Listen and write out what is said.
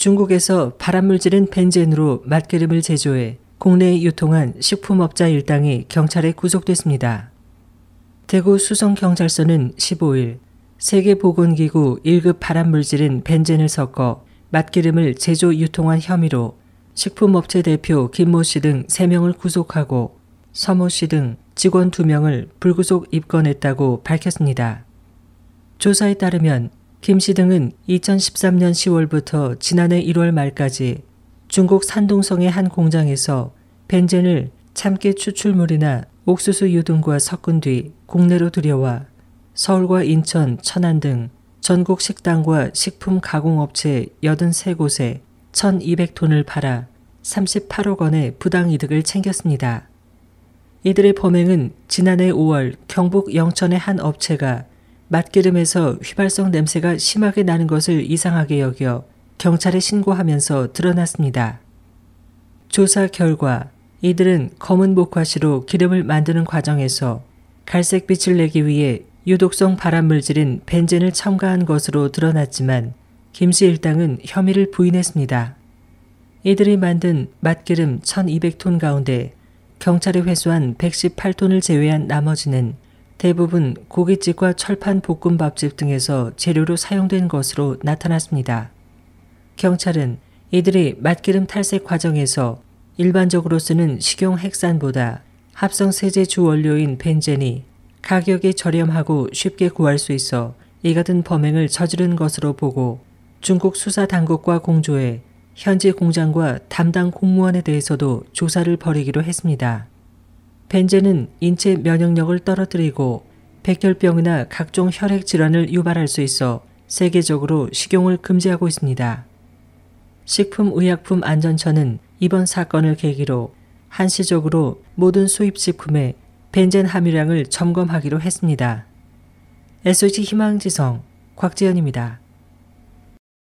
중국에서 발암물질인 벤젠으로 맛기름을 제조해 국내에 유통한 식품업자 일당이 경찰에 구속됐습니다. 대구 수성경찰서는 15일 세계보건기구 1급 발암물질인 벤젠을 섞어 맛기름을 제조 유통한 혐의로 식품업체 대표 김모 씨 등 3명을 구속하고 서모 씨 등 직원 2명을 불구속 입건했다고 밝혔습니다. 조사에 따르면 김씨 등은 2013년 10월부터 지난해 1월 말까지 중국 산둥성의 한 공장에서 벤젠을 참깨 추출물이나 옥수수 유등과 섞은 뒤 국내로 들여와 서울과 인천, 천안 등 전국 식당과 식품 가공업체 83곳에 1200톤을 팔아 38억 원의 부당 이득을 챙겼습니다. 이들의 범행은 지난해 5월 경북 영천의 한 업체가 맛기름에서 휘발성 냄새가 심하게 나는 것을 이상하게 여겨 경찰에 신고하면서 드러났습니다. 조사 결과 이들은 검은 목화시로 기름을 만드는 과정에서 갈색빛을 내기 위해 유독성 발암물질인 벤젠을 첨가한 것으로 드러났지만 김씨 일당은 혐의를 부인했습니다. 이들이 만든 맛기름 1200톤 가운데 경찰이 회수한 118톤을 제외한 나머지는 대부분 고깃집과 철판 볶음밥집 등에서 재료로 사용된 것으로 나타났습니다. 경찰은 이들이 맛기름 탈색 과정에서 일반적으로 쓰는 식용 핵산보다 합성 세제 주 원료인 벤젠이 가격이 저렴하고 쉽게 구할 수 있어 이 같은 범행을 저지른 것으로 보고 중국 수사 당국과 공조해 현지 공장과 담당 공무원에 대해서도 조사를 벌이기로 했습니다. 벤젠은 인체 면역력을 떨어뜨리고 백혈병이나 각종 혈액 질환을 유발할 수 있어 세계적으로 식용을 금지하고 있습니다. 식품의약품안전처는 이번 사건을 계기로 한시적으로 모든 수입식품에 벤젠 함유량을 점검하기로 했습니다. SOH 희망지성 곽지연입니다.